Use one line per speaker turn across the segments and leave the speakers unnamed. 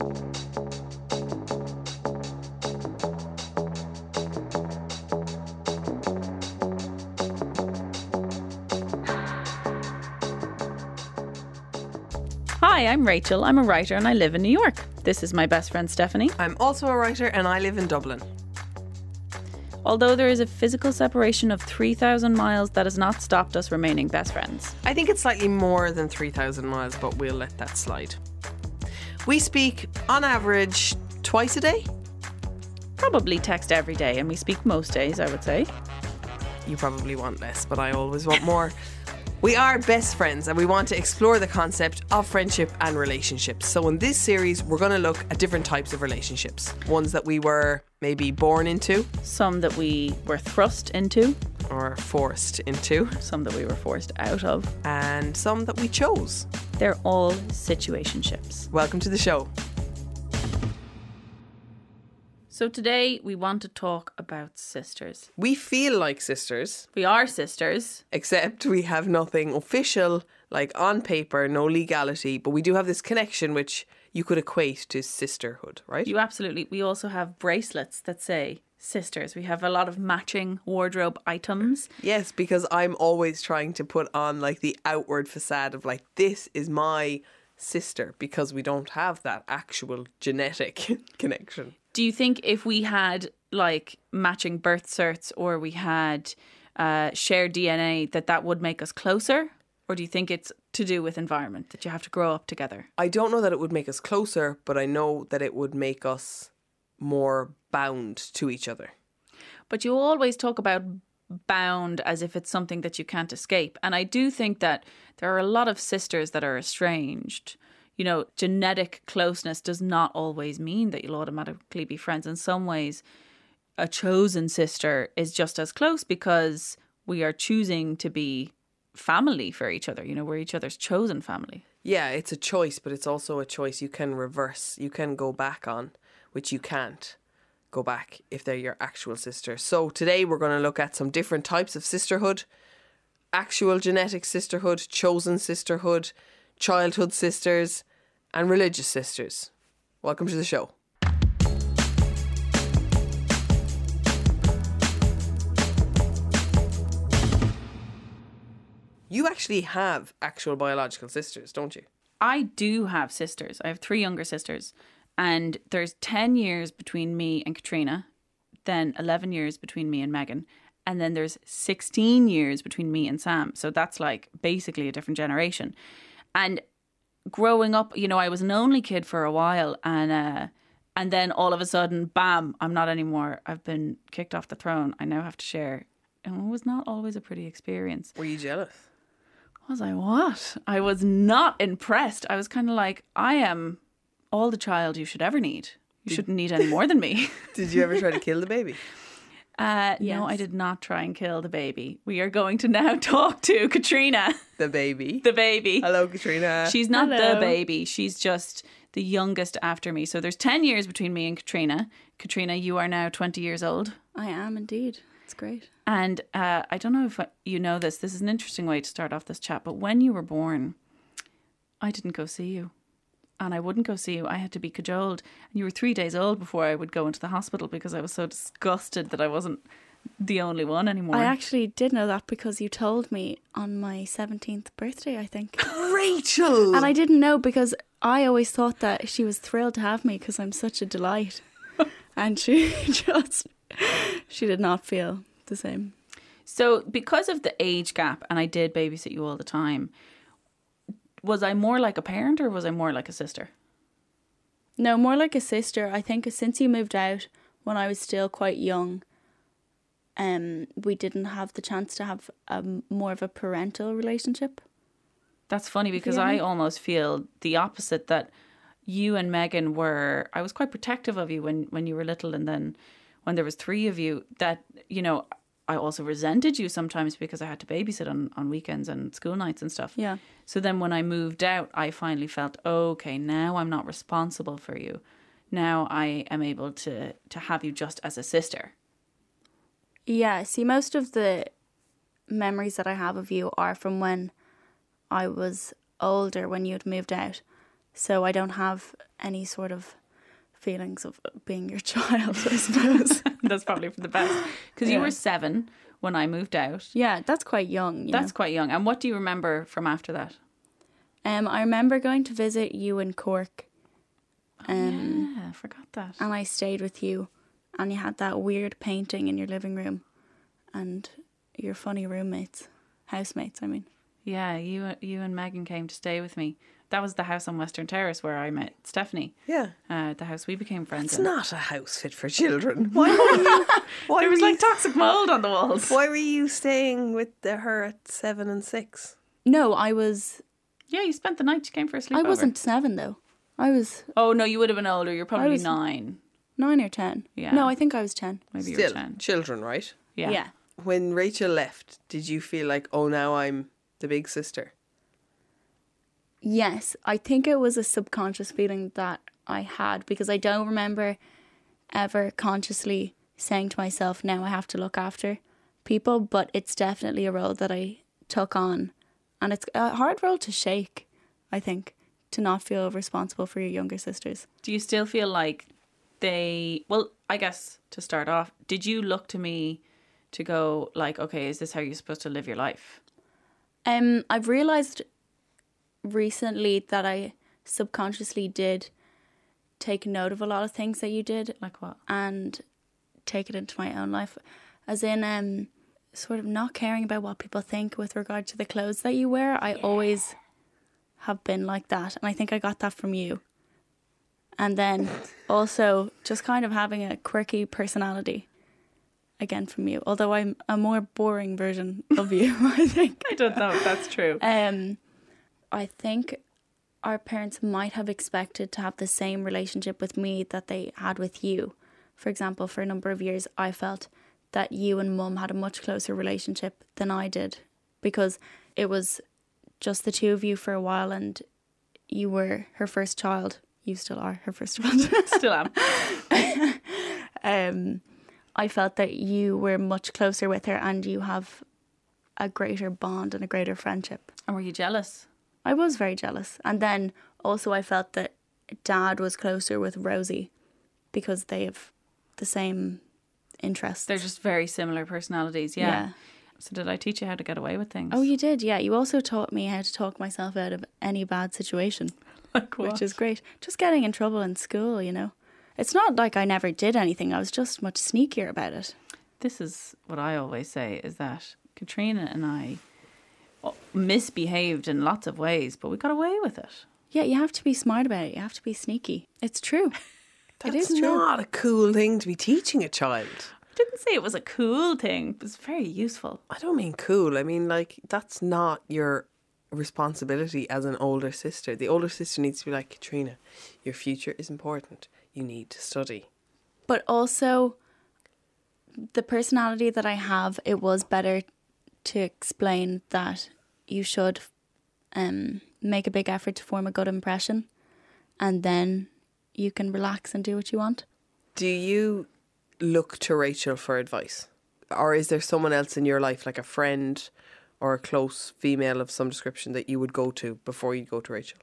Hi, I'm Rachel. I'm a writer and I live in New York. This is my best friend Stefanie.
I'm also a writer and I live in Dublin.
Although there is a physical separation of 3,000 miles, that has not stopped us remaining best friends.
I think it's slightly more than 3,000 miles, but we'll let that slide. We speak on average twice a day.
Probably text every day, and we speak most days, I would say.
You probably want less, but I always want more. We are best friends and we want to explore the concept of friendship and relationships. So, in this series, we're going to look at different types of relationships ones that we were maybe born into,
Some that we were thrust into,
or forced into,
some that we were forced out of.
and some that we chose.
They're all situationships.
Welcome to the show.
So today we want to talk about sisters.
We feel like sisters,
We are sisters.
except we have nothing official, like on paper, no legality, but we do have this connection which you could equate to sisterhood, right?
You absolutely. We also have bracelets that say sisters. We have a lot of matching wardrobe items.
Yes, because I'm always trying to put on like the outward facade of like, this is my sister, because we don't have that actual genetic connection.
Do you think if we had like matching birth certs or we had uh, shared DNA, that that would make us closer? Or do you think it's to do with environment that you have to grow up together?
I don't know that it would make us closer, but I know that it would make us more bound to each other.
But you always talk about bound as if it's something that you can't escape. And I do think that there are a lot of sisters that are estranged. You know, genetic closeness does not always mean that you'll automatically be friends. In some ways, a chosen sister is just as close because we are choosing to be family for each other. You know, we're each other's chosen family.
Yeah, it's a choice, but it's also a choice you can reverse, you can go back on, which you can't go back if they're your actual sister. So today we're going to look at some different types of sisterhood actual genetic sisterhood, chosen sisterhood, childhood sisters, and religious sisters. Welcome to the show. You actually have actual biological sisters, don't you?
I do have sisters. I have three younger sisters, and there's 10 years between me and Katrina, then 11 years between me and Megan, and then there's 16 years between me and Sam. So that's like basically a different generation. And growing up, you know, I was an only kid for a while, and uh, and then all of a sudden, bam, I'm not anymore. I've been kicked off the throne. I now have to share. And it was not always a pretty experience.
Were you jealous?
Was I what? I was not impressed. I was kind of like, I am all the child you should ever need. You shouldn't need any more than me.
Did you ever try to kill the baby?
Uh, No, I did not try and kill the baby. We are going to now talk to Katrina,
The baby.
the baby.
Hello, Katrina.
She's not the baby. She's just the youngest after me. So there's 10 years between me and Katrina. Katrina, you are now 20 years old.
I am indeed. It's great.
And uh, I don't know if you know this. This is an interesting way to start off this chat. But when you were born, I didn't go see you. And I wouldn't go see you. I had to be cajoled. And you were three days old before I would go into the hospital because I was so disgusted that I wasn't the only one anymore.
I actually did know that because you told me on my 17th birthday, I think.
Rachel.
and I didn't know because I always thought that she was thrilled to have me because I'm such a delight. and she just, she did not feel the same.
So, because of the age gap, and I did babysit you all the time, was I more like a parent or was I more like a sister?
No, more like a sister. I think since you moved out when I was still quite young, um, we didn't have the chance to have a more of a parental relationship.
That's funny because I almost feel the opposite that you and Megan were I was quite protective of you when when you were little and then when there was three of you that you know I also resented you sometimes because I had to babysit on on weekends and school nights and stuff.
Yeah.
So then when I moved out I finally felt okay now I'm not responsible for you. Now I am able to to have you just as a sister.
Yeah, see, most of the memories that I have of you are from when I was older, when you had moved out. So I don't have any sort of feelings of being your child, I suppose.
That's probably for the best. Because you were seven when I moved out.
yeah, that's quite young. You
That's
know?
quite young. And what do you remember from after that?
Um, I remember going to visit you in Cork. Um,
yeah, I forgot that.
and I stayed with you, and you had that weird painting in your living room, and your funny roommates, housemates. I mean,
Yeah, you you and Megan came to stay with me. That was the house on Western Terrace where I met Stefanie.
Yeah.
Uh, the house we became friends
It's
in.
not a house fit for children. Why were you? Why
There was like
you,
toxic mold on the walls.
Why were you staying with the, her at seven and six?
no, I was.
Yeah, you spent the night. You came for a sleepover.
I wasn't seven though. I was
Oh no, you would have been older. You're probably
was-
nine.
nine or ten.
Yeah.
No, I think I was ten.
Maybe you
Still,
were ten.
children, right?
Yeah.
yeah.
When Rachel left, did you feel like, oh, now I'm the big sister?
Yes, I think it was a subconscious feeling that I had because I don't remember ever consciously saying to myself, now I have to look after people, but it's definitely a role that I took on. And it's a hard role to shake, I think, to not feel responsible for your younger sisters.
Do you still feel like they? Well, I guess to start off, did you look to me to go like, okay, is this how you're supposed to live your life?
Um, I've realized recently that I subconsciously did take note of a lot of things that you did.
Like what?
and take it into my own life. As in um sort of not caring about what people think with regard to the clothes that you wear. I always have been like that. And i think i got that from you. And then also just kind of having a quirky personality again from you. Although i'm a more boring version of you i think.
I don't know if that's true.
um, I think our parents might have expected to have the same relationship with me that they had with you. For example, for a number of years, I felt that you and mum had a much closer relationship than I did because it was just the two of you for a while and you were her first child. You still are her first child.
Still am.
um, I felt that you were much closer with her and you have a greater bond and a greater friendship.
And were you jealous?
I was very jealous. And then also I felt that dad was closer with Rosie because they have the same interests.
They're just very similar personalities. Yeah.
Yeah.
So did I teach you how to get away with things?
Oh, you did, yeah. You also taught me how to talk myself out of any bad situation,
like what?
which is great. Just getting in trouble in school, you know. It's not like I never did anything. I was just much sneakier about it.
this is what I always say is that Katrina and I misbehaved in lots of ways, but we got away with it.
Yeah, you have to be smart about it. You have to be sneaky. It's true.
That's
is true.
not a cool thing to be teaching a child.
I didn't say it was a cool thing. It was very useful.
I don't mean cool. I mean, like, that's not your responsibility as an older sister. The older sister needs to be like, Katrina, your future is important. You need to study.
but also the personality that I have, it was better to explain that you should um, make a big effort to form a good impression and then you can relax and do what you want.
Do you look to Rachel for advice? Or is there someone else in your life, like a friend or a close female of some description, that you would go to before you go to Rachel?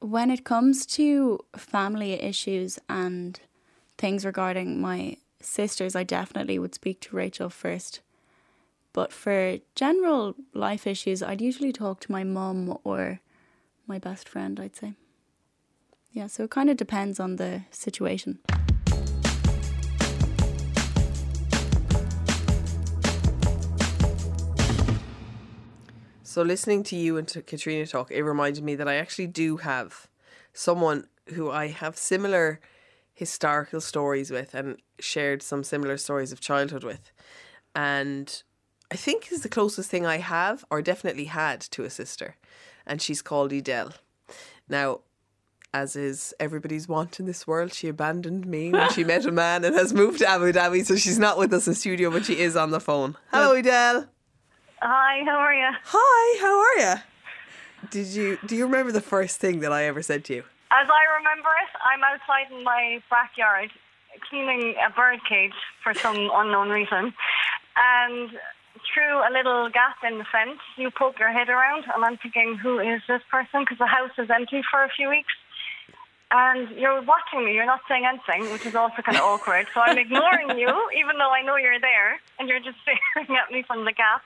When it comes to family issues and things regarding my sisters, I definitely would speak to Rachel first. But for general life issues, I'd usually talk to my mum or my best friend, I'd say. Yeah, so it kind of depends on the situation.
So listening to you and to Katrina talk, it reminded me that I actually do have someone who I have similar historical stories with and shared some similar stories of childhood with. And I think is the closest thing I have or definitely had to a sister. And she's called Edel. Now, as is everybody's want in this world, she abandoned me when she met a man and has moved to Abu Dhabi, so she's not with us in studio, but she is on the phone. Hello, Edel.
Hi, how are you?
Hi, how are you? Did you do you remember the first thing that I ever said to you?
As I remember it, I'm outside in my backyard cleaning a bird cage for some unknown reason. And through a little gap in the fence, you poke your head around, and I'm thinking, who is this person? Because the house is empty for a few weeks. and you're watching me. You're not saying anything, which is also kind of awkward. So I'm ignoring you, even though I know you're there, and you're just staring at me from the gap.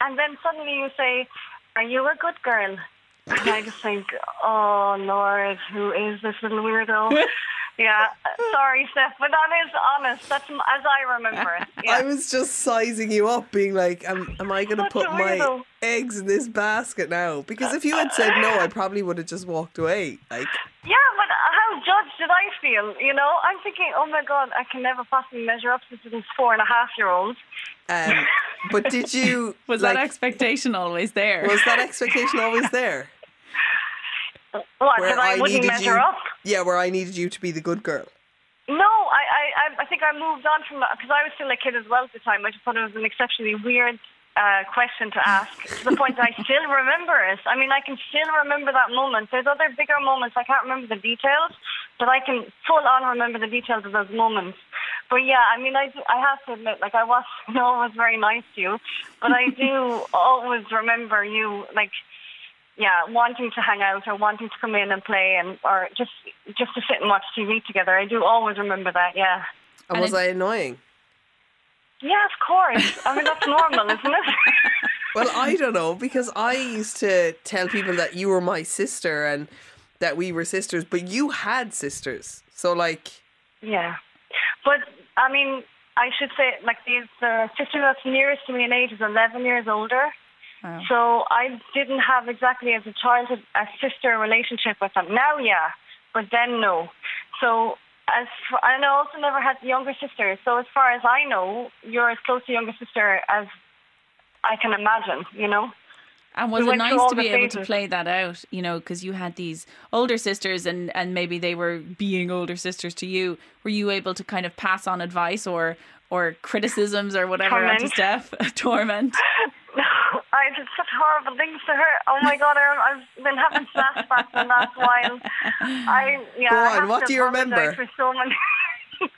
And then suddenly you say, "Are you a good girl?" And I just think, "Oh Lord, who is this little weirdo?" Yeah, sorry, Steph, but that is honest. That's as I remember it. Yeah.
I was just sizing you up, being like, "Am, am I going to put my
weirdo.
eggs in this basket now?" Because if you had said no, I probably would have just walked away. Like,
Yeah, but how judged did I feel? You know, I'm thinking, oh my god, I can never possibly measure up to this four and a half year old.
um, but did you
Was
like,
that expectation always there?
was that expectation always there?
What?
Where
that I, wouldn't measure
you,
up?
Yeah, where I needed you to be the good girl.
No, I, I, I- I think I moved on from that because I was still a kid as well at the time. I just thought it was an exceptionally weird uh, question to ask to the point that I still remember it. I mean, I can still remember that moment. There's other bigger moments. I can't remember the details, but I can full on remember the details of those moments. But yeah, I mean, I, do, I have to admit, like, I was no, I was very nice to you, but I do always remember you, like, yeah, wanting to hang out or wanting to come in and play and or just just to sit and watch TV together. I do always remember that. Yeah.
And,
And
was I annoying?
Yeah, of course. I mean, that's normal, isn't it?
Well, I don't know because I used to tell people that you were my sister and that we were sisters, but you had sisters. So like,
yeah. But, I mean, I should say, like, the, the sister that's nearest to me in age is 11 years older.
Wow.
So I didn't have exactly as a childhood a sister relationship with them. Now, yeah, but then no. So as f and I also never had younger sisters. So as far as I know, you're as close to younger sister as I can imagine. You know.
And was
We
it nice to be able to play that out, you know, because you had these older sisters and, and maybe they were being older sisters to you. Were you able to kind of pass on advice or or criticisms or whatever onto Steph? Torment.
I did such horrible things to her. Oh my god, I, I've been having flashbacks and the last while. I yeah.
Go
I
on,
have
what do you remember?
For so many.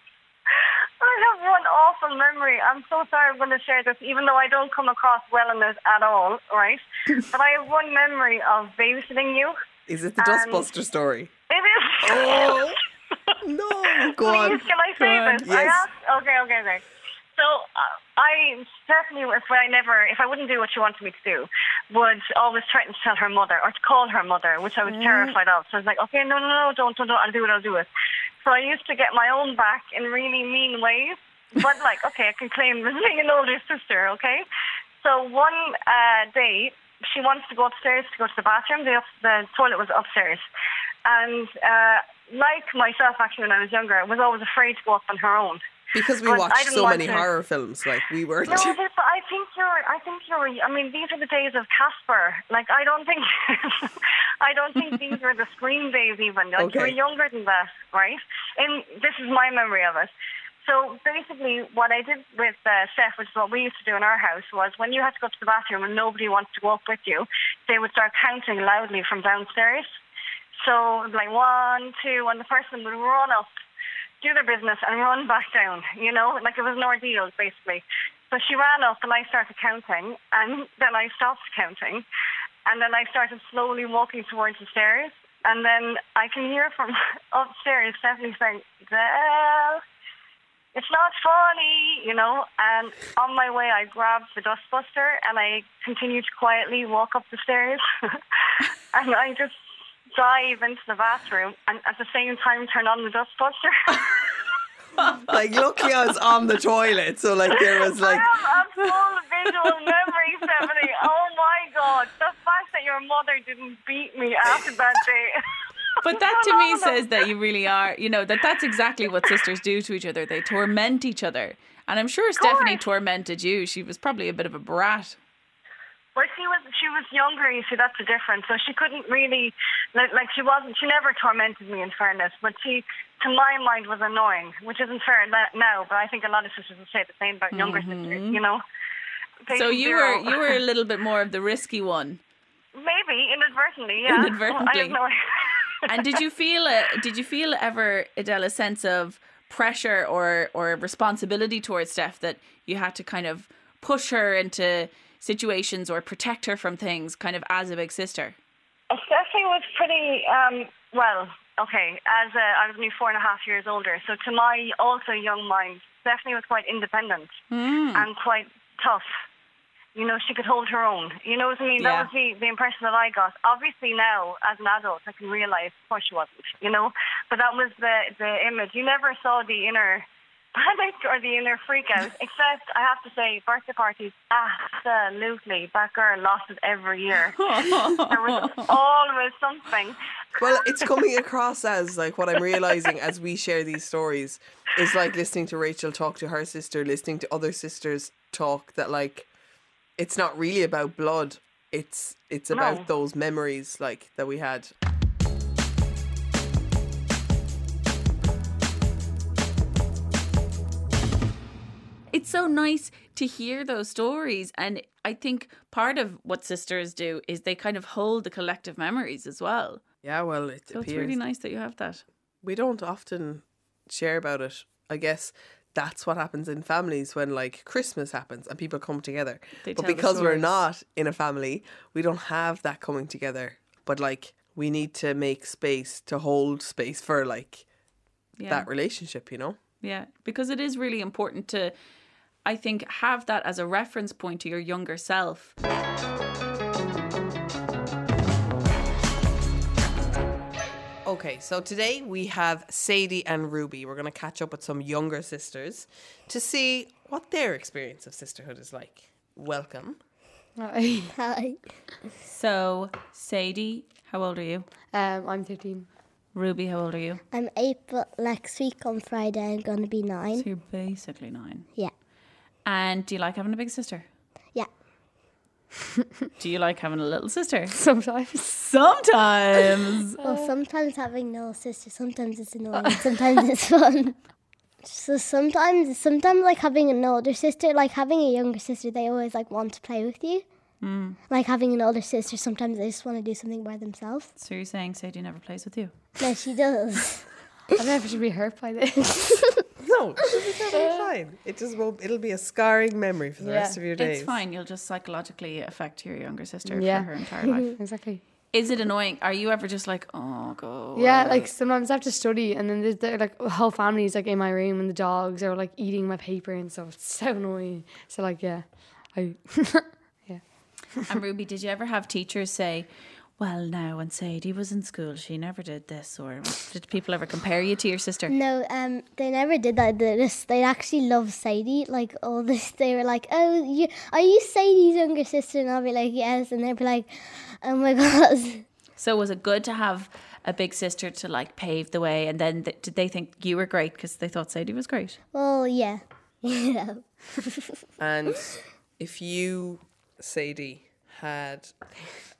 I have one awful memory. I'm so sorry I'm going to share this, even though I don't come across well in this at all, right? but I have one memory of babysitting you.
is it the Dustbuster story?
It is.
Oh no! Go on.
Please, can I say
on.
this? I
Yes.
asked. Okay, okay, okay. So uh, I certainly, if I never, if I wouldn't do what she wanted me to do, would always threaten to tell her mother or to call her mother, which I was terrified of. So I was like, okay, no, no, no, don't, don't, don't. I'll do it. I'll do it. So I used to get my own back in really mean ways. But like, okay, I can claim as being an older sister. Okay. So one uh, day, she wanted to go upstairs to go to the bathroom. The, up, the toilet was upstairs. And uh, like myself, actually, when I was younger, I was always afraid to go up on her own.
Because we watched so many
to-
horror films, like we were.
No, but I think you're. I think you're. I mean, these are the days of Casper. Like, I don't think. I don't think these were the screen days even. Like,
Okay.
you're younger than that, right? And this is my memory of it. So basically, what I did with uh, Steph, which is what we used to do in our house, was when you had to go to the bathroom and nobody wants to go up with you, they would start counting loudly from downstairs. So like one, two, and the person would run up, do their business, and run back down. You know, like it was an ordeal basically. So she ran up, and I started counting, and then I stopped counting, and then I started slowly walking towards the stairs, and then I can hear from upstairs Stefanie saying, "Well." It's not funny, you know. And on my way, I grabbed the dustbuster and I continued to quietly walk up the stairs. and I just dive into the bathroom and at the same time turn on the dustbuster.
like, luckily I was on the toilet, so like there was like.
I have a full visual memory, Stefanie. Oh my god, the fact that your mother didn't beat me after that day.
But that to me says that you really are, you know, that that's exactly what sisters do to each other. They torment each other. And I'm sure
Stefanie
tormented you. She was probably a bit of a brat.
Well, she was she was younger. You see, that's the difference. So she couldn't really like, like she wasn't. She never tormented me, in fairness. But she, to my mind, was annoying, which isn't fair now. But I think a lot of sisters would say the same about younger sisters. You know.
Mm-hmm. So you
zero.
were you were a little bit more of the risky one.
maybe inadvertently, yeah.
Inadvertently.
No
And did you feel a, did you feel ever Edel a sense of pressure or or responsibility towards Steph that you had to kind of push her into situations or protect her from things kind of as a big sister?
Stefanie was pretty, um, well, okay, as a, I was only four and a half years older, so to my also young mind, Stefanie was quite independent and quite tough. You know, she could hold her own. You know what I mean?
Yeah.
That was the, the impression that I got. Obviously now, as an adult, I can realise, of course she wasn't, you know? But that was the, the image. You never saw the inner panic or the inner freak out, except, I have to say, birthday parties, absolutely. That girl lost it every year. there was always something.
Well, it's coming across as like what I'm realizing as we share these stories is like listening to Rachel talk to her sister, listening to other sisters talk that like it's not really about blood. It's it's about
No.
those memories like that we had.
So nice to hear those stories and i think part of what sisters do is they kind of hold the collective memories as well
Yeah, well, it
so it's really nice that you have that
we don't often share about it. I guess that's what happens in families when like Christmas happens and people come together.
They
but because we're not in a family, we don't have that coming together. But like we need to make space to hold space for like
yeah
that relationship, you know?
yeah because it is really important to i think have that as a reference point to your younger self
Okay, so today we have Sadie and Ruby. We're going to catch up with some younger sisters to see what their experience of sisterhood is like. Welcome.
Hi. Hi.
so sadie how old are you
Um, I'm 13.
ruby how old are you
I'm eight, but next week on Friday I'm going to be nine.
so
nine.
you're basically nine
Yeah.
And do you like having a big sister
Yeah.
do you like having a little sister
Sometimes.
sometimes
Well, sometimes having no sister, sometimes it's annoying, sometimes it's fun. So sometimes, sometimes like having an older sister, like having a younger sister, they always like want to play with you. Mm. Like having an older sister, sometimes they just want to do something by themselves.
So you're saying Sadie never plays with you?
No, she does.
I never should be hurt by this.
No, she'll be totally fine. It just won't, it'll be a scarring memory for the
Yeah.
rest of your days.
It's fine. You'll just psychologically affect your younger sister
Yeah.
for her entire life.
exactly.
Is it annoying? Are you ever just like, oh, go?
Yeah,
away?
like sometimes I have to study, and then there's the, like the whole family's like in my room, and the dogs are like eating my paper and stuff. It's so annoying. So like, yeah, I yeah.
And Ruby, did you ever have teachers say, well, now when Sadie was in school, she never did this? Or did people ever compare you to your sister?
No, um, they never did that. They just they actually love Sadie. Like all this, they were like, "Oh, you are you Sadie's younger sister?" And I'll be like, "Yes," and they'd be like, "Oh my god."
So was it good to have a big sister to like pave the way? And then th- did they think you were great because they thought Sadie was great?
Well, yeah, yeah.
And if you, Sadie, had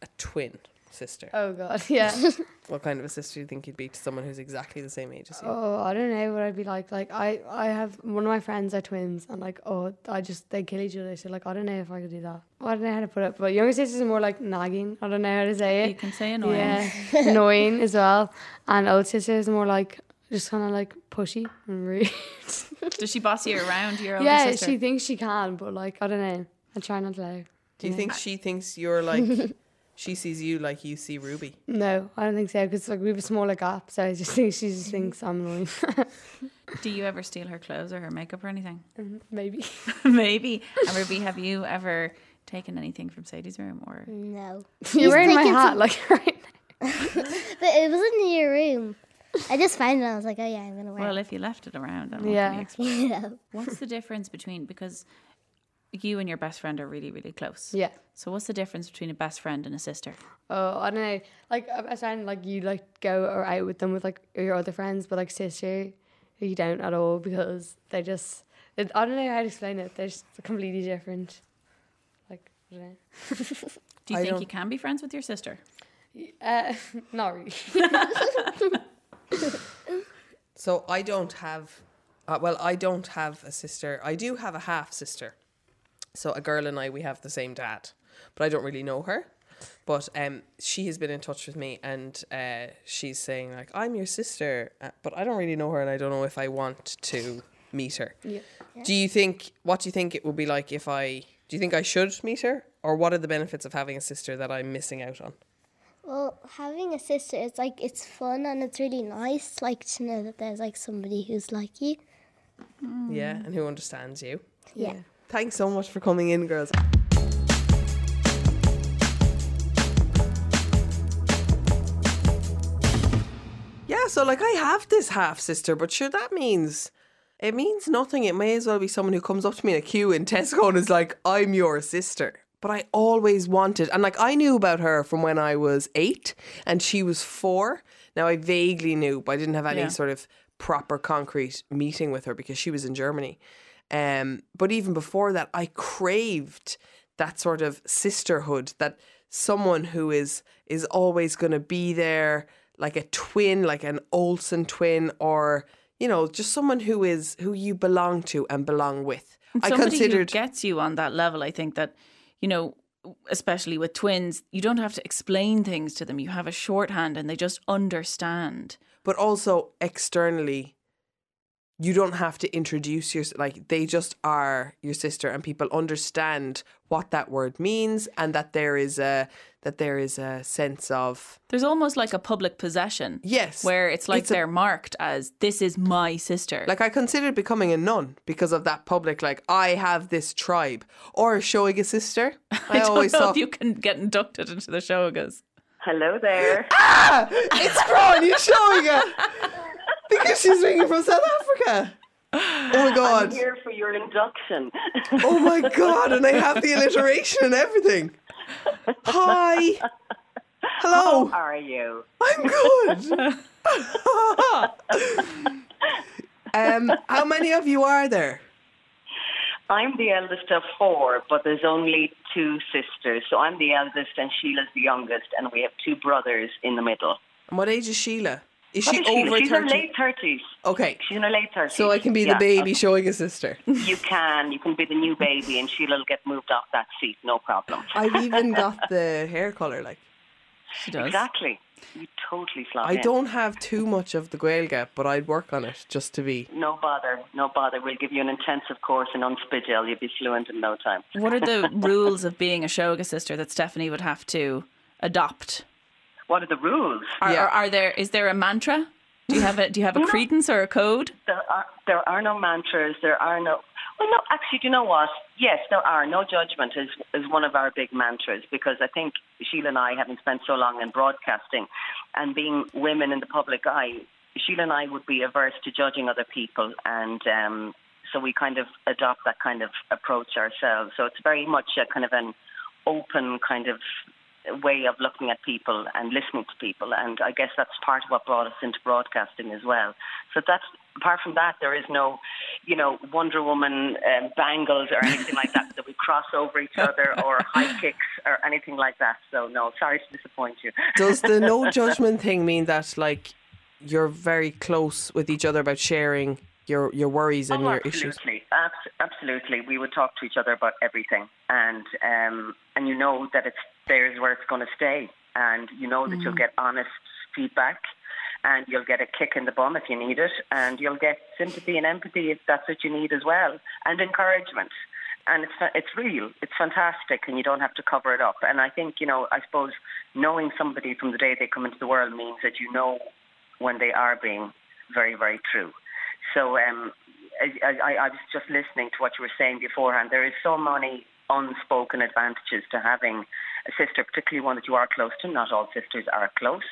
a twin sister,
oh god, yeah.
what kind of a sister do you think you'd be to someone who's exactly the same age as you?
oh, I don't know what I'd be like. Like I, I have one of my friends are twins, and like oh, I just they kill each other. So like I don't know if I could do that. I don't know how to put it. But younger sisters are more like nagging. I don't know how to say it.
You can say annoying.
Yeah, annoying as well. And old sisters are more like just kind of like pushy and rude.
Does she boss you around your older
yeah,
sister?
she thinks she can, but like I don't know. I try not to let her.
Do you think she thinks you're like, she sees you like you see Ruby?
No, I don't think so because like we have a smaller gap, so I just think she just thinks I'm annoying.
Do you ever steal her clothes or her makeup or anything?
Um, maybe.
Maybe. And Ruby, have you ever taken anything from Sadie's room or?
No,
You're wearing my hat
some-
like right. now.
but it wasn't in your room. I just found it. I was like, "Oh yeah, I'm gonna wear
Well,
it."
if you left it around, then what
Yeah.
can you expect?
Yeah.
What's the difference between because you and your best friend are really really close?
Yeah.
So what's the difference between a best friend and a sister?
Oh, I don't know. Like I I sound like you like go or out with them with like your other friends, but like sister, you don't at all because they just. It, I don't know how to explain it. They're just completely different. Like I don't know.
Do you
I
think
don't-
you can be friends with your sister?
Uh, not really.
So I don't have, uh, well, I don't have a sister. I do have a half sister. So a girl and I, we have the same dad, but I don't really know her. But um, she has been in touch with me, and uh, she's saying like, "I'm your sister," uh, but I don't really know her, and I don't know if I want to meet her.
Yeah.
Do you think? What do you think it would be like if I? Do you think I should meet her, or what are the benefits of having a sister that I'm missing out on?
Well, having a sister is like it's fun and it's really nice, like to know that there's like somebody who's like you.
Yeah, and who understands you.
Yeah.
Thanks so much for coming in, girls. Yeah, so like I have this half sister, but sure that means it means nothing. It may as well be someone who comes up to me in a queue in Tesco and is like, "I'm your sister." But I always wanted, and like I knew about her from when I was eight, and she was four. Now I vaguely knew, but I didn't have any
Yeah.
sort of proper concrete meeting with her because she was in Germany. Um, but even before that, I craved that sort of sisterhood, that someone who is is always going to be there, like a twin, like an Olsen twin, or you know, just someone who is who you belong to and belong with. I
Somebody
considered
who gets you on that level. I think that you know, especially with twins, you don't have to explain things to them. You have a shorthand, and they just understand.
but also externally you don't have to introduce your like they just are your sister and people understand what that word means and that there is a that there is a sense of
There's almost like a public possession.
Yes.
Where it's like
It's
they're marked as this is my sister.
like I considered becoming a nun because of that public like I have this tribe or showing a sister I,
I don't
always
know
thought
if you can get inducted into the Seoiges.
Hello there.
ah it's Gráinne showing it because she's ringing from South Africa oh my god!
I'm here for your induction.
Oh my god, and I have the alliteration and everything. Hi. Hello.
How are you?
I'm good. um, how many of you are there?
I'm the eldest of four, but there's only two sisters. So I'm the eldest and Sheila's the youngest, and we have two brothers in the middle.
And what age is Sheila? Is
What
she
is Sheila?
over
She's in her
30?
late 30s.
Okay.
She's in her late 30s.
So I can be
Yeah,
the baby
okay.
Seoige sister.
You can. You can be the new baby, and Sheila will get moved off that seat, no problem.
I've even got the hair colour like.
She does.
Exactly. You totally slot
I
in.
don't have too much of the Gaeilge, but I'd work on it just to be.
No bother. No bother. We'll give you an intensive course in An Spidéal. You'll be fluent in no time.
What are the rules of being a Seoige sister that Stefanie would have to adopt?
What are the rules?
Are,
Yeah.
are, are there is there a mantra? Do you have a do you have a
No.
credence or a code?
There are there are no mantras. There are no. Well, no. Actually, do you know what? Yes, there are. No judgment is is one of our big mantras because I think Sheila and I, having spent so long in broadcasting, and being women in the public eye, Sheila and I would be averse to judging other people, and um, so we kind of adopt that kind of approach ourselves. So it's very much a kind of an open kind of way of looking at people and listening to people. And I guess that's part of what brought us into broadcasting as well. So that's apart from that, there is no, you know, Wonder Woman um, bangles or anything like that that we cross over each other or high kicks or anything like that. So no, sorry to disappoint you.
Does the no judgment thing mean that like you're very close with each other about sharing your your worries and
oh,
your issues?
absolutely, Abs- absolutely. We would talk to each other about everything, and um, and you know that it's there's where it's going to stay, and you know that you'll get honest feedback, and you'll get a kick in the bum if you need it, and you'll get sympathy and empathy if that's what you need as well, and encouragement. And it's it's real, it's fantastic, and you don't have to cover it up. And I think you know, I suppose knowing somebody from the day they come into the world means that you know when they are being very, very true. So um, I, I, I was just listening to what you were saying beforehand. There is so many unspoken advantages to having a sister, particularly one that you are close to. Not all sisters are close.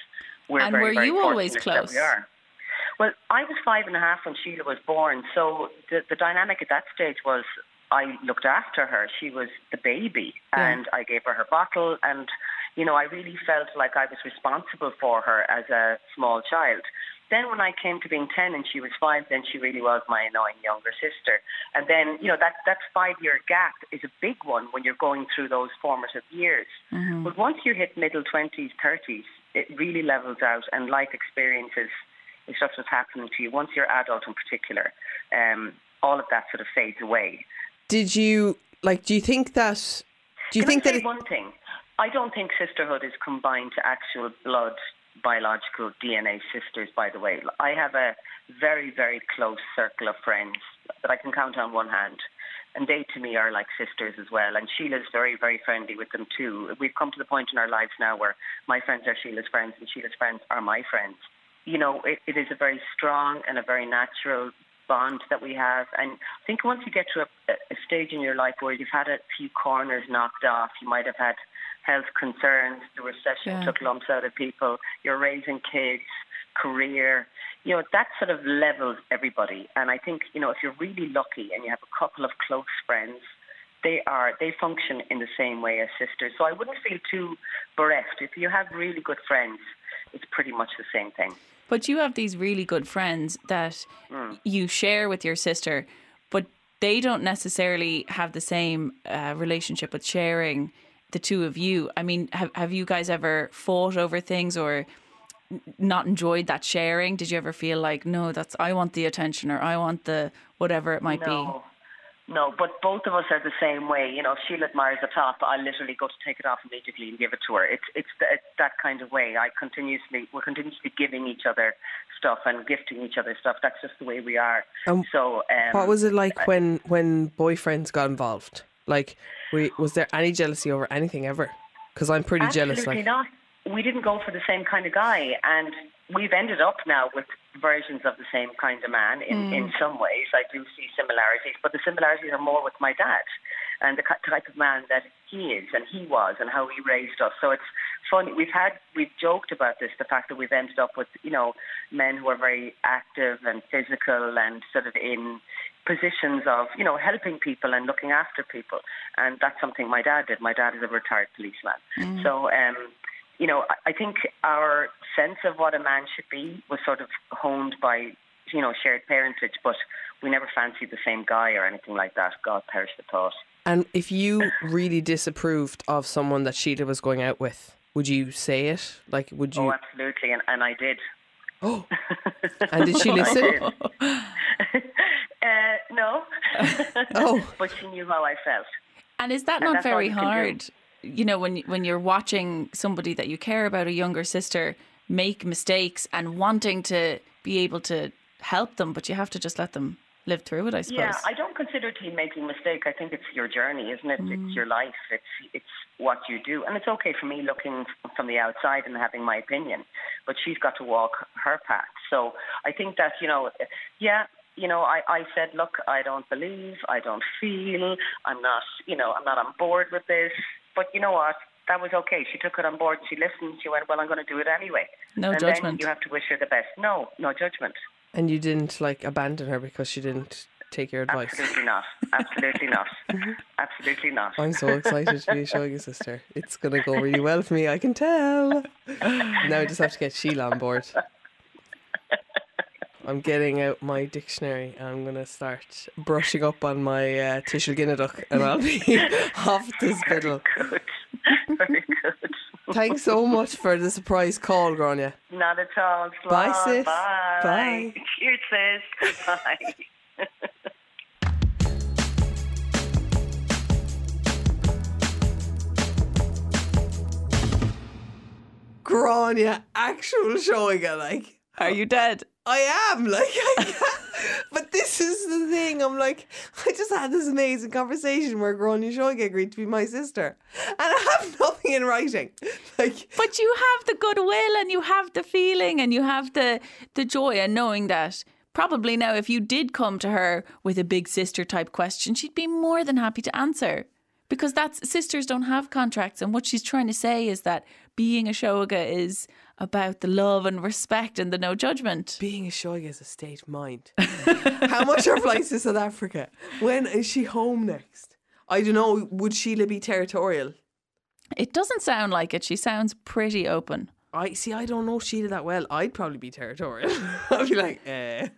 We're
And
very,
were
very
you always close?
We are. Well, I was five and a half when Sheila was born, so the, the dynamic at that stage was I looked after her. She was the baby, and I gave her her bottle, and you know, I really felt like I was responsible for her as a small child. Then when I came to being 10 and she was five, then she really was my annoying younger sister. And then, you know, that, that five year gap is a big one when you're going through those formative years. But once you hit middle 20s, 30s, it really levels out and life experiences is stuff that's happening to you. Once you're adult in particular, um, all of that sort of fades away.
Did you like? Do you think that? Do you
Can
think
I
that? It,
one thing? I don't think sisterhood is combined to actual blood, biological DNA sisters. By the way, I have a very, very close circle of friends that I can count on one hand. and they to me are like sisters as well. And Sheila's very, very friendly with them too. We've come to the point in our lives now where my friends are Sheila's friends and Sheila's friends are my friends. You know, it, it is a very strong and a very natural bond that we have. And I think once you get to a, a stage in your life where you've had a few corners knocked off, you might have had health concerns, the recession
Yeah.
took lumps out of people, you're raising kids, career, you know, that sort of levels everybody. And I think, you know, if you're really lucky and you have a couple of close friends, they are they function in the same way as sisters. So I wouldn't feel too bereft. If you have really good friends, it's pretty much the same thing.
But you have these really good friends that you share with your sister, but they don't necessarily have the same uh, relationship with sharing the two of you. I mean, have have you guys ever fought over things or not enjoyed that sharing? Did you ever feel like, no, that's I want the attention or I want the whatever it might
No. No, but both of us are the same way. You know, if Sheila admires a top, I literally go to take it off immediately and give it to her. It's it's, th- it's that kind of way. I continuously we're continuously giving each other stuff and gifting each other stuff. That's just the way we are.
Um,
so, um,
What was it like when when boyfriends got involved? Like, we, was there any jealousy over anything ever? Because I'm pretty jealous.
Absolutely
Like,
not. We didn't go for the same kind of guy, and we've ended up now with versions of the same kind of man. In mm. in some ways, I do see similarities, but the similarities are more with my dad and the type of man that he is and he was and how he raised us. So it's funny. We've had we've joked about this, the fact that we've ended up with you know men who are very active and physical and sort of in positions of you know helping people and looking after people, and that's something my dad did. My dad is a retired policeman, so. um you know, I- I think our sense of what a man should be was sort of honed by, you know, shared parentage, but we never fancied the same guy or anything like that. God perish the thought.
and if you really disapproved of someone that Sheila was going out with, would you say it? Like, would you?
Oh, absolutely, and, and I did.
Oh, and did she listen?
did. uh, no.
Oh.
but she knew how I felt.
And is that
And
not very
you
hard? You know, when when you're watching somebody that you care about, a younger sister, make mistakes and wanting to be able to help them, but you have to just let them live through it, I suppose.
Yeah, I don't consider it to be making a mistake. I think it's your journey, isn't it? It's mm. your life. It's it's what you do, and it's okay for me looking from the outside and having my opinion, but she's got to walk her path. So I think that you know, yeah. You know, I, I said, look, I don't believe, I don't feel, I'm not, you know, I'm not on board with this. But you know what? That was okay. She took it on board. She listened. She went, well, I'm going to do it anyway.
No
and
judgment.
Then you have to wish her the best. No, no judgment.
And you didn't like abandon her because she didn't take your advice.
Absolutely not. Absolutely not. Absolutely not.
I'm so excited to be showing you, sister. It's gonna go really well for me. I can tell. Now I just have to get Sheila on board. I'm getting out my dictionary and I'm gonna start brushing up on my uh, Tishel and I'll be off the spittle.
Good. Very good.
Thanks so much for the surprise call, Gráinne.
Not at all.
Bye,
Slán.
sis.
Bye.
Bye.
Cheers, sis. Bye.
Gráinne, actual Seoige like.
Are you dead?
I am like, I but this is the thing. I'm like, I just had this amazing conversation where Gráinne Seoige agreed to be my sister, and I have nothing in writing. Like,
But you have the goodwill and you have the feeling and you have the the joy and knowing that probably now if you did come to her with a big sister type question, she'd be more than happy to answer. Because that's sisters don't have contracts and what she's trying to say is that being a Seoige is about the love and respect and the no judgment.
being a Seoige is a state of mind. How much are flights to South Africa? When is she home next? I don't know. Would Sheila be territorial?
It doesn't sound like it. She sounds pretty open.
I see. I don't know Sheila that well. I'd probably be territorial. I'd be like, eh,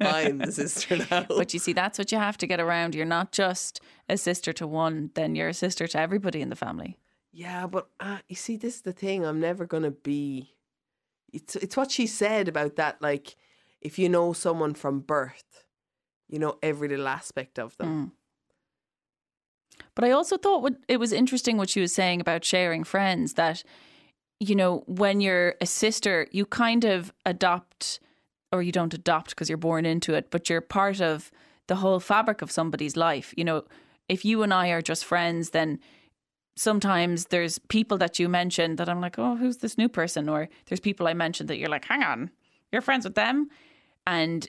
I'm the sister now.
But you see, that's what you have to get around. You're not just a sister to one, then you're a sister to everybody in the family.
Yeah, but uh, you see, this is the thing. I'm never gonna be. It's it's what she said about that. Like, if you know someone from birth, you know every little aspect of them. Mm.
But I also thought what it was interesting what she was saying about sharing friends that you know when you're a sister you kind of adopt or you don't adopt because you're born into it but you're part of the whole fabric of somebody's life. You know, if you and I are just friends, then sometimes there's people that you mention that I'm like, oh, who's this new person? Or there's people I mentioned that you're like, hang on, you're friends with them. And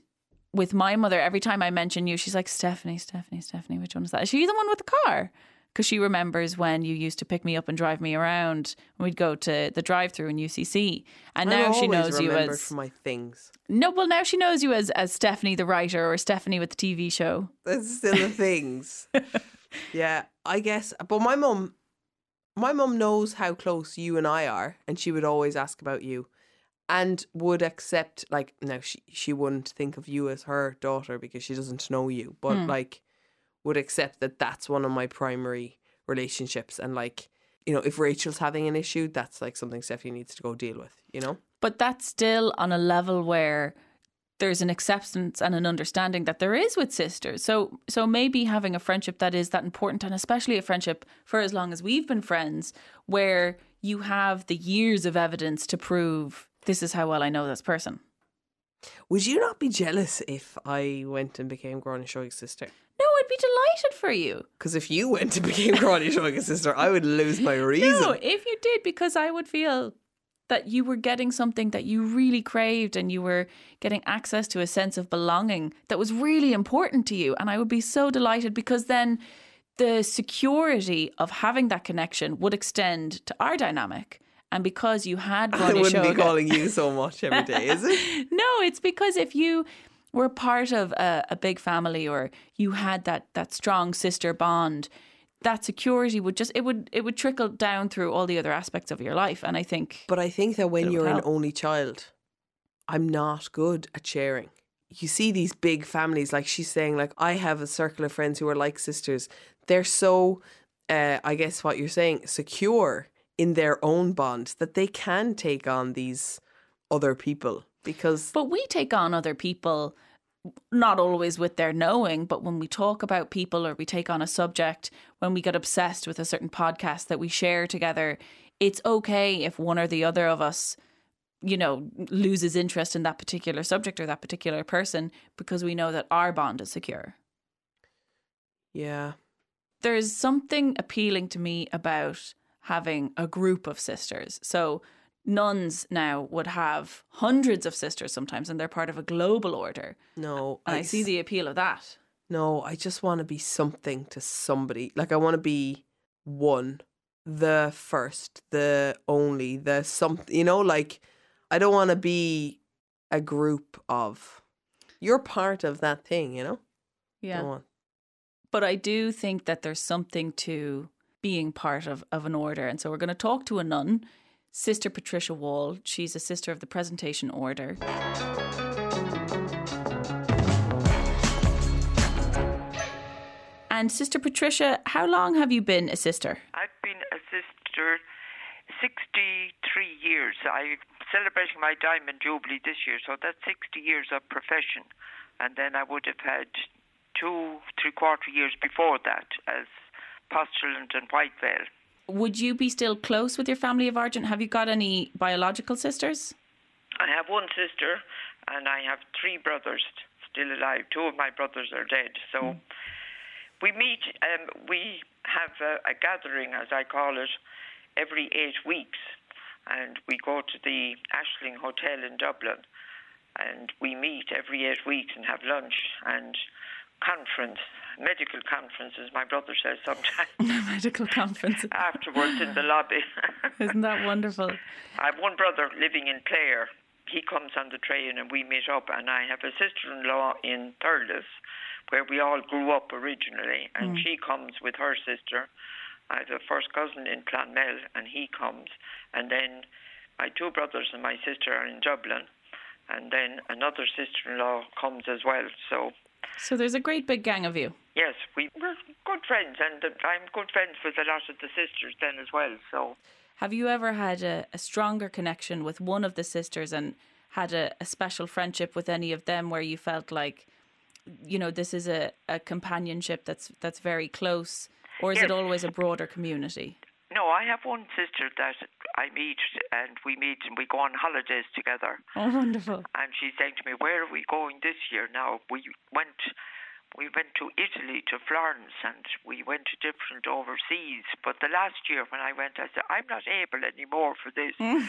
with my mother, every time I mention you, she's like, Stefanie, Stefanie, Stefanie, which one is that? Is she the one with the car? Because she remembers when you used to pick me up and drive me around. And we'd go to the drive-through in UCC, and
I'm
now she knows you as
for my things.
no. Well, now she knows you as as Stefanie the writer or Stefanie with the TV show.
That's still the things. yeah, I guess. But my mum, my mum knows how close you and I are, and she would always ask about you, and would accept like now she she wouldn't think of you as her daughter because she doesn't know you, but
Hmm.
like would accept that that's one of my primary relationships, and like you know if Rachel's having an issue, that's like something Stefanie needs to go deal with. You know.
but that's still on a level where there's an acceptance and an understanding that there is with sisters. So so maybe having a friendship that is that important and especially a friendship for as long as we've been friends where you have the years of evidence to prove this is how well I know this person.
Would you not be jealous if I went and became Gráinne Seoige's sister?
No, I'd be delighted for you.
Because if you went and became Gráinne Seoige's sister, I would lose my reason.
No, if you did, because I would feel that you were getting something that you really craved and you were getting access to a sense of belonging that was really important to you. And I would be so delighted because then the security of having that connection would extend to our dynamic. And because you had
I
Gráinne
wouldn't be calling you so much every day, is it?
no, it's because if you were part of a, a big family or you had that that strong sister bond, that security would just it would it would trickle down through all the other aspects of your life. And I think
But I think that when you're an only child, I'm not good at sharing. You see these big families, like she's saying, like I have a circle of friends who are like sisters. They're so, uh, I guess what you're saying, secure in their own bond that they can take on these other people because
but we take on other people not always with their knowing, but when we talk about people or we take on a subject, when we get obsessed with a certain podcast that we share together, it's okay if one or the other of us, you know, loses interest in that particular subject or that particular person because we know that our bond is secure.
yeah,
There's something appealing to me about having a group of sisters. So nuns now would have hundreds of sisters sometimes and they're part of a global order.
no,
And I, see
s-
the appeal of that.
No, I just want to be something to somebody. Like I want to be one, the first, the only, the something. You know, like I don't want to be a group of. You're part of that thing, you know.
Yeah. But I do think that there's something to being part of, of an order. And so we're going to talk to a nun, Sister Patricia Wall. She's a sister of the Presentation Order. And Sister Patricia, how long have you been a sister?
I've been a sister 63 years. I'm celebrating my Diamond Jubilee this year, so that's 60 years of profession. And then I would have had two, three quarter years before that as postulant and white veil.
Would you be still close with your family of origin? Have you got any biological sisters?
I have one sister and I have three brothers still alive. Two of my brothers are dead. So we meet, um, we have a, a gathering, as I call it, every eight weeks. And we go to the Ashling Hotel in Dublin. And we meet every eight weeks and have lunch and conference, medical conference, as my brother says sometimes,
Medical conference.
afterwards in the lobby.
Isn't that wonderful?
I have one brother living in Clare. He comes on the train and we meet up. And I have a sister in law in Thurles, where we all grew up originally. And mm. she comes with her sister. I have a first cousin in Clonmel, and he comes. And then my two brothers and my sister are in Dublin. And then another sister in law comes as well. So,
So there's a great big gang of you.
yes, we, we're good friends. And I'm good friends with a lot of the sisters then as well. So,
Have you ever had a, a stronger connection with one of the sisters and had a, a special friendship with any of them where you felt like, you know, this is a, a companionship that's that's very close? Or is it always a broader community?
No, I have one sister that I meet and we meet and we go on holidays together.
Oh, wonderful.
And she's saying to me, Where are we going this year now? We went we went to Italy, to Florence, and we went to different overseas. But the last year when I went, I said, I'm not able anymore for this. Mm.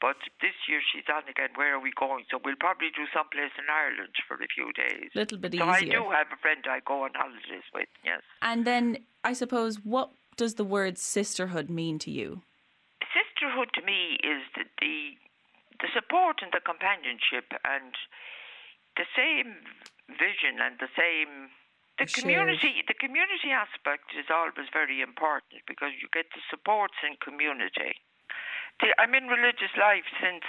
But this year she's on again. Where are we going? So we'll probably do someplace in Ireland for a few days.
Little bit
so I do have a friend I go on holidays with. Yes.
And then I suppose what does the word sisterhood mean to you?
sisterhood to me is the, the the support and the companionship and the same vision and the same the
Shared.
community the community aspect is always very important because you get the supports in community. The, I'm in religious life since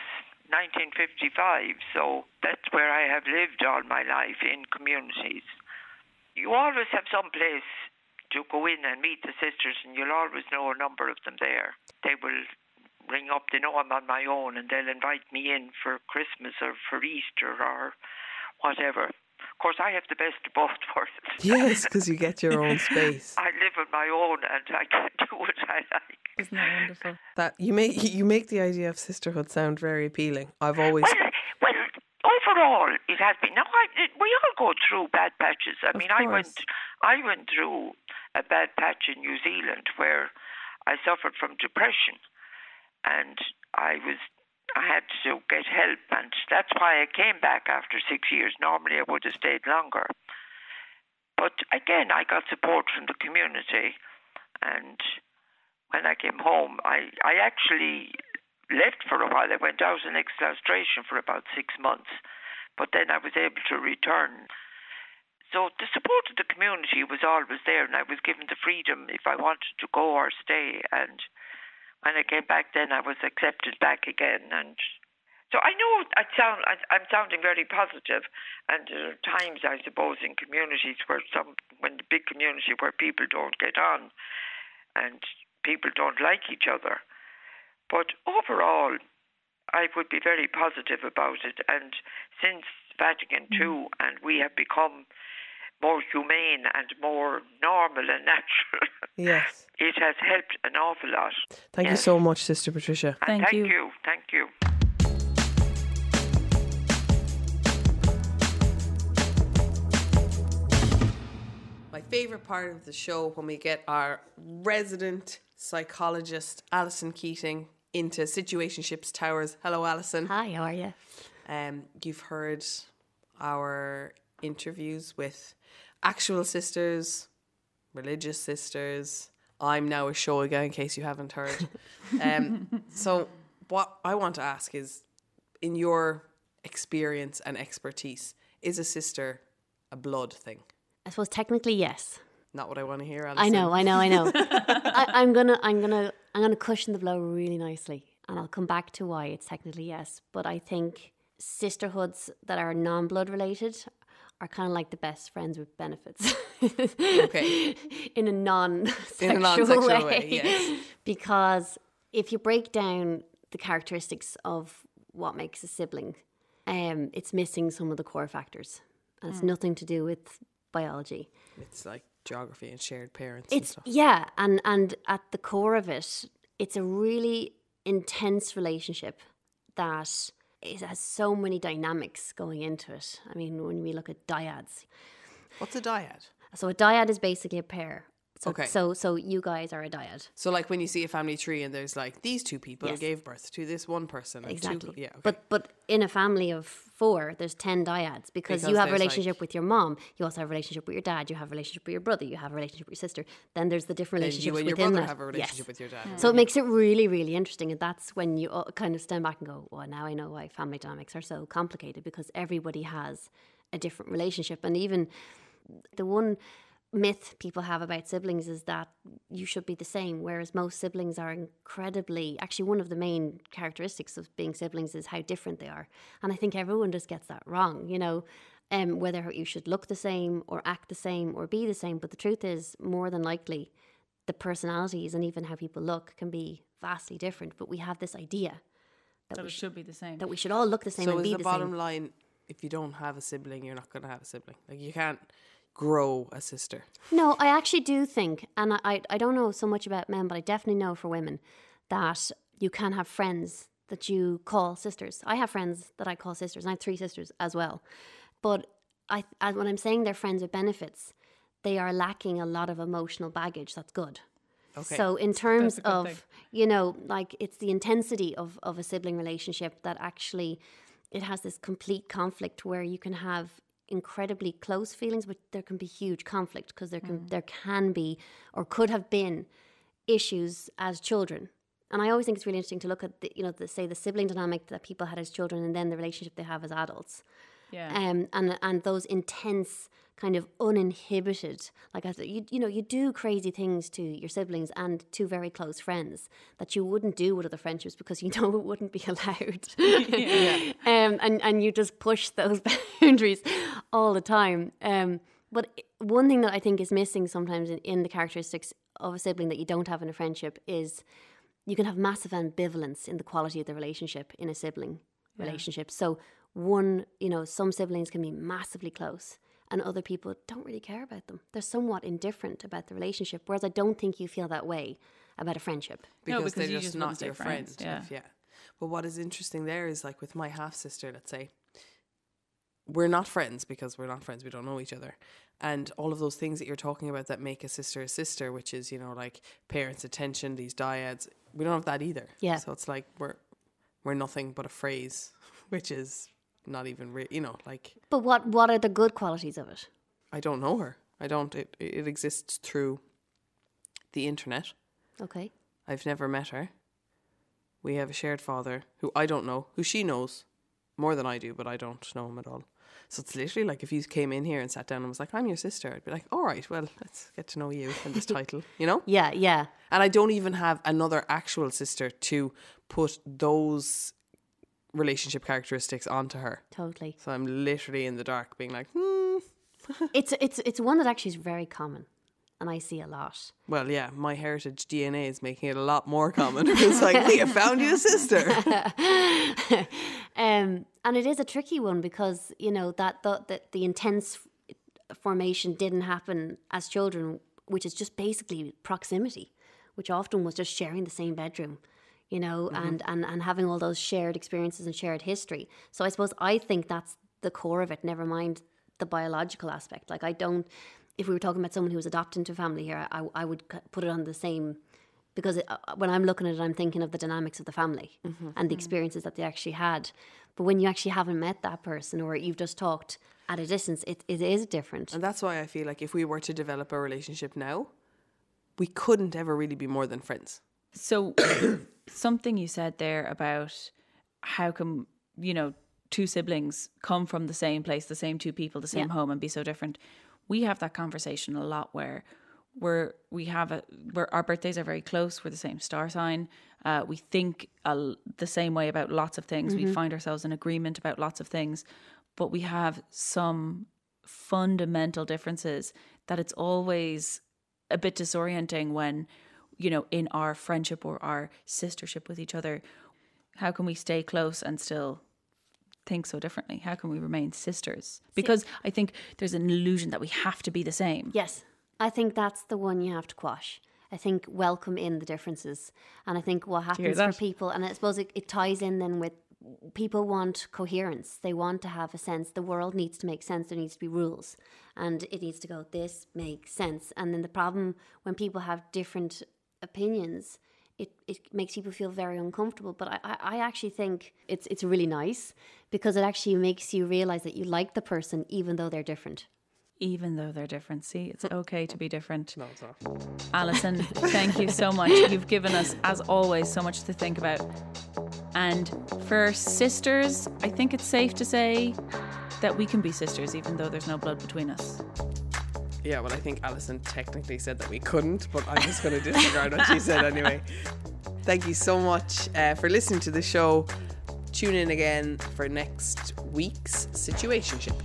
1955, so that's where I have lived all my life in communities. You always have some place to go in and meet the sisters, and you'll always know a number of them there. They will ring up, they know I'm on my own, and they'll invite me in for Christmas or for Easter or whatever. Of course, I have the best of both worlds.
Yes, because you get your own space.
I live on my own and I can do what I like.
Isn't that wonderful?
That you make you make the idea of sisterhood sound very appealing. I've always
Well, overall, it has been. Now, I, it, we all go through bad patches. I
Of
mean, I went. I went through a bad patch in New Zealand where I suffered from depression, and I was, I had to get help, and that's why I came back after six years. Normally, I would have stayed longer, but again, I got support from the community, and when I came home, I, I actually left for a while. I went out in exhaustion for about six months, but then I was able to return. So the support of the community was always there, and I was given the freedom if I wanted to go or stay. And when I came back, then I was accepted back again. And so I know I sound I, I'm sounding very positive, and there are times I suppose in communities where some when the big community where people don't get on, and people don't like each other. But overall, I would be very positive about it. And since Vatican II, and we have become more humane and more normal and natural,
yes.
it has helped an awful lot.
Thank you so much, Sister Patricia.
And
Thank
thank
you.
you. Thank you.
My favourite part of the show when we get our resident psychologist Alison Keating into situationships towers. Hello, Alison.
Hi, how are you?
Um, you've heard our interviews with actual sisters, religious sisters. I'm now a Seoige, in case you haven't heard. Um, so, what I want to ask is, in your experience and expertise, is a sister a blood thing?
I suppose technically yes.
Not what I want to hear. Alison.
I know, I know, I know. I, I'm gonna, I'm gonna, I'm gonna cushion the blow really nicely, and I'll come back to why it's technically yes. But I think sisterhoods that are non-blood related are kind of like the best friends with benefits.
Okay.
in a non-sexual,
In a non-sexual
way.
way, yes.
because if you break down the characteristics of what makes a sibling, um, it's missing some of the core factors, and it's nothing to do with biology.
It's like geography and shared parents. and
It's
stuff.
yeah, and and at the core of it, it's a really intense relationship that it has so many dynamics going into it. I mean, when we look at dyads,
What's a dyad?
so a dyad is basically a pair. So,
Okay.
So so you guys are a dyad.
So, like when you see a family tree and there's like these two people
Yes.
gave birth to this one person. And
Exactly.
Two, yeah. Okay.
But but in a family of four, there's ten dyads because,
Because
you have a relationship
like-
with your mom. You also have a relationship with your dad. You have a relationship with your brother. You have a relationship with your sister. Then there's the different relationships
you and your
within
brother
that.
have a relationship
Yes.
with your dad.
So it makes it really, really interesting. And that's when you kind of stand back and go, well, now I know why family dynamics are so complicated because everybody has a different relationship. And even the one myth people have about siblings is that you should be the same, whereas most siblings are incredibly, actually, one of the main characteristics of being siblings is how different they are. And I think everyone just gets that wrong, you know. Um, whether you should look the same or act the same or be the same. But the truth is, more than likely, the personalities and even how people look can be vastly different. But we have this idea that,
That
we,
it
should,
should be the same.
that we should all look the same
So
and
is
be
the,
the,
bottom
same.
line if you don't have a sibling, you're not going to have a sibling. Like you can't grow a sister.
No, I actually do think, and I, I, don't know so much about men, but I definitely know for women that you can have friends that you call sisters. I have friends that I call sisters, and I have three sisters as well. But I, I when I'm saying they're friends with benefits, they are lacking a lot of emotional baggage. That's good.
Okay.
So in terms of
thing.
you know, like it's the intensity of of a sibling relationship that actually it has this complete conflict where you can have incredibly close feelings, but there can be huge conflict because there can mm. there can be or could have been issues as children. And I always think it's really interesting to look at the, you know, the, say the sibling dynamic that people had as children, and then the relationship they have as adults
Yeah.
um, and and those intense kind of uninhibited like I said, you you know you do crazy things to your siblings and to very close friends that you wouldn't do with other friendships because you know it wouldn't be allowed yeah. um, and and you just push those boundaries all the time um, but one thing that I think is missing sometimes in, in the characteristics of a sibling that you don't have in a friendship is you can have massive ambivalence in the quality of the relationship in a sibling relationship. So one, you know, some siblings can be massively close and other people don't really care about them. They're somewhat indifferent about the relationship, whereas I don't think you feel that way about a friendship.
No,
because,
because
they're just
just
not your
friends,
friend.
yeah.
If- But what is interesting there is like with my half sister, let's say, we're not friends because we're not friends. We don't know each other. And all of those things that you're talking about that make a sister a sister, which is, you know, like parents' attention, these dyads, we don't have that either.
Yeah.
So it's like we're we're nothing but a phrase, which is not even real, you know, like
But what what are the good qualities of it?
I don't know her. I don't. It it exists through the internet.
Okay.
I've never met her. We have a shared father who I don't know, who she knows more than I do, but I don't know him at all. So it's literally like if you came in here and sat down and was like, I'm your sister, I'd be like, all right, well, let's get to know you and this title, you know?
Yeah, yeah.
And I don't even have another actual sister to put those relationship characteristics onto her.
Totally.
So I'm literally in the dark being like, hmm.
It's it's it's one that actually is very common and I see a lot.
Well, yeah, my heritage DNA is making it a lot more common. it's like, have found you a sister.
um, and it is a tricky one because you know that the, the the intense formation didn't happen as children, which is just basically proximity, which often was just sharing the same bedroom, you know, mm-hmm. and, and and having all those shared experiences and shared history. So I suppose I think that's the core of it. Never mind the biological aspect. Like I don't. If we were talking about someone who was adopted into a family here, I, I would put it on the same because it, uh, when I'm looking at it, I'm thinking of the dynamics of the family mm-hmm. and the mm-hmm. experiences that they actually had. But when you actually haven't met that person or you've just talked at a distance, it, it is different.
And that's why I feel like if we were to develop a relationship now, we couldn't ever really be more than friends.
So something you said there about how come you know two siblings come from the same place, the same two people, the same
Yeah.
home, and be so different. We have that conversation a lot where we're we have a where our birthdays are very close. We're the same star sign. Uh, we think the same way about lots of things. We find ourselves in agreement about lots of things, but we have some fundamental differences that it's always a bit disorienting when you know in our friendship or our sistership with each other how can we stay close and still think so differently how can we remain sisters because i think there's an illusion that we have to be the same
Yes, I think that's the one you have to quash. I think welcome in the differences. And I think what happens for people, and I suppose it, it ties in then with people want coherence. They want to have a sense. The world needs to make sense. There needs to be rules. And it needs to go, this makes sense. And then the problem when people have different opinions, it, it makes people feel very uncomfortable. But I, I, I actually think it's, it's really nice because it actually makes you realize that you like the person even though they're different.
even though they're different see it's okay to be different
No, it's not.
Alison, thank you so much. You've given us, as always, so much to think about. And for sisters, I think it's safe to say that we can be sisters even though there's no blood between us.
Yeah, well, I think Alison technically said that we couldn't, but I'm just going to disregard what she said anyway. Thank you so much uh, for listening to the show. Tune in again for next week's Situationship.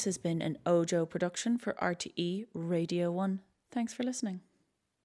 This has been an Ojo production for RTE Radio 1. Thanks for listening.